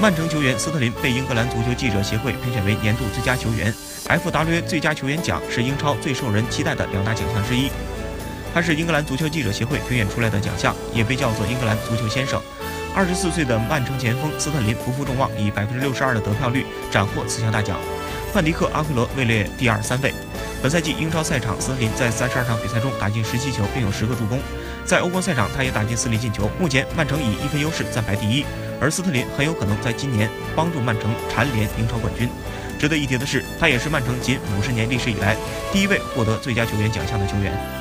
曼城球员斯特林被英格兰足球记者协会评选为年度最佳球员。FWA 最佳球员奖是英超最受人期待的两大奖项之一，它是英格兰足球记者协会评选出来的奖项，也被叫做英格兰足球先生。二十四岁的曼城前锋斯特林不负众望，以百分之六十二的得票率斩获此项大奖。范迪克、阿奎罗位列第二、三位。本赛季英超赛场，斯特林在三十二场比赛中打进十七球，并有十个助攻。在欧冠赛场，他也打进四粒进球。目前曼城以一分优势暂排第一，而斯特林很有可能在今年帮助曼城蝉联英超冠军。值得一提的是，他也是曼城近五十年历史以来第一位获得最佳球员奖项的球员。